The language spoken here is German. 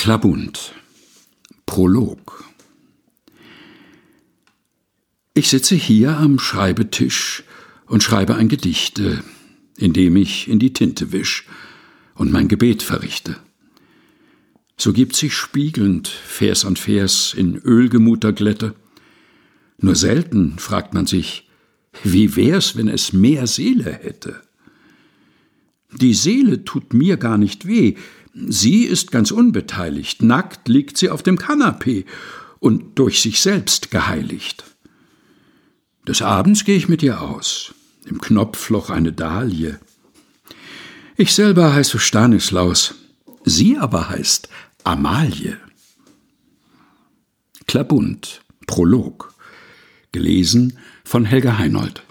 Klabund Prolog Ich sitze hier am Schreibetisch und schreibe ein Gedichte, indem ich in die Tinte wisch und mein Gebet verrichte. So gibt sich spiegelnd Vers an Vers in ölgemuter Glätte. Nur selten fragt man sich, wie wär's, wenn es mehr Seele hätte? Die Seele tut mir gar nicht weh, Sie ist ganz unbeteiligt, nackt liegt sie auf dem Kanapee und durch sich selbst geheiligt. Des Abends gehe ich mit ihr aus, im Knopfloch eine Dahlie. Ich selber heiße Stanislaus, sie aber heißt Amalie. Klabund, Prolog, gelesen von Helga Heinold.